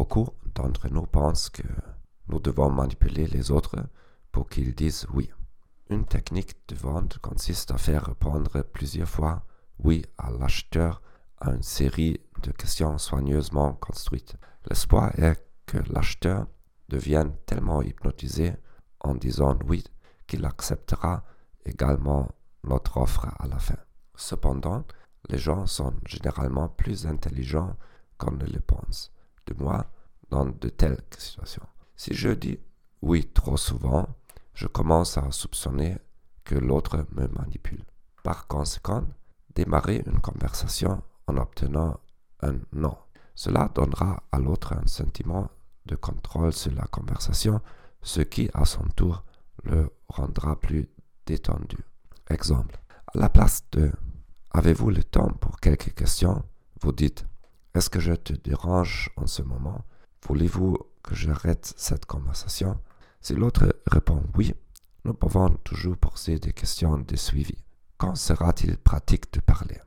Beaucoup d'entre nous pensent que nous devons manipuler les autres pour qu'ils disent oui. Une technique de vente consiste à faire répondre plusieurs fois oui à l'acheteur à une série de questions soigneusement construites. L'espoir est que l'acheteur devienne tellement hypnotisé en disant oui qu'il acceptera également notre offre à la fin. Cependant, les gens sont généralement plus intelligents qu'on ne le pense, moi dans de telles situations. Si je dis oui trop souvent, je commence à soupçonner que l'autre me manipule. Par conséquent, démarrer une conversation en obtenant un non. Cela donnera à l'autre un sentiment de contrôle sur la conversation, ce qui à son tour le rendra plus détendu. Exemple. À la place de Avez-vous le temps pour quelques questions? Vous dites Est-ce que je te dérange en ce moment? Voulez-vous que j'arrête cette conversation? Si l'autre répond oui, nous pouvons toujours poser des questions de suivi. Quand sera-t-il pratique de parler?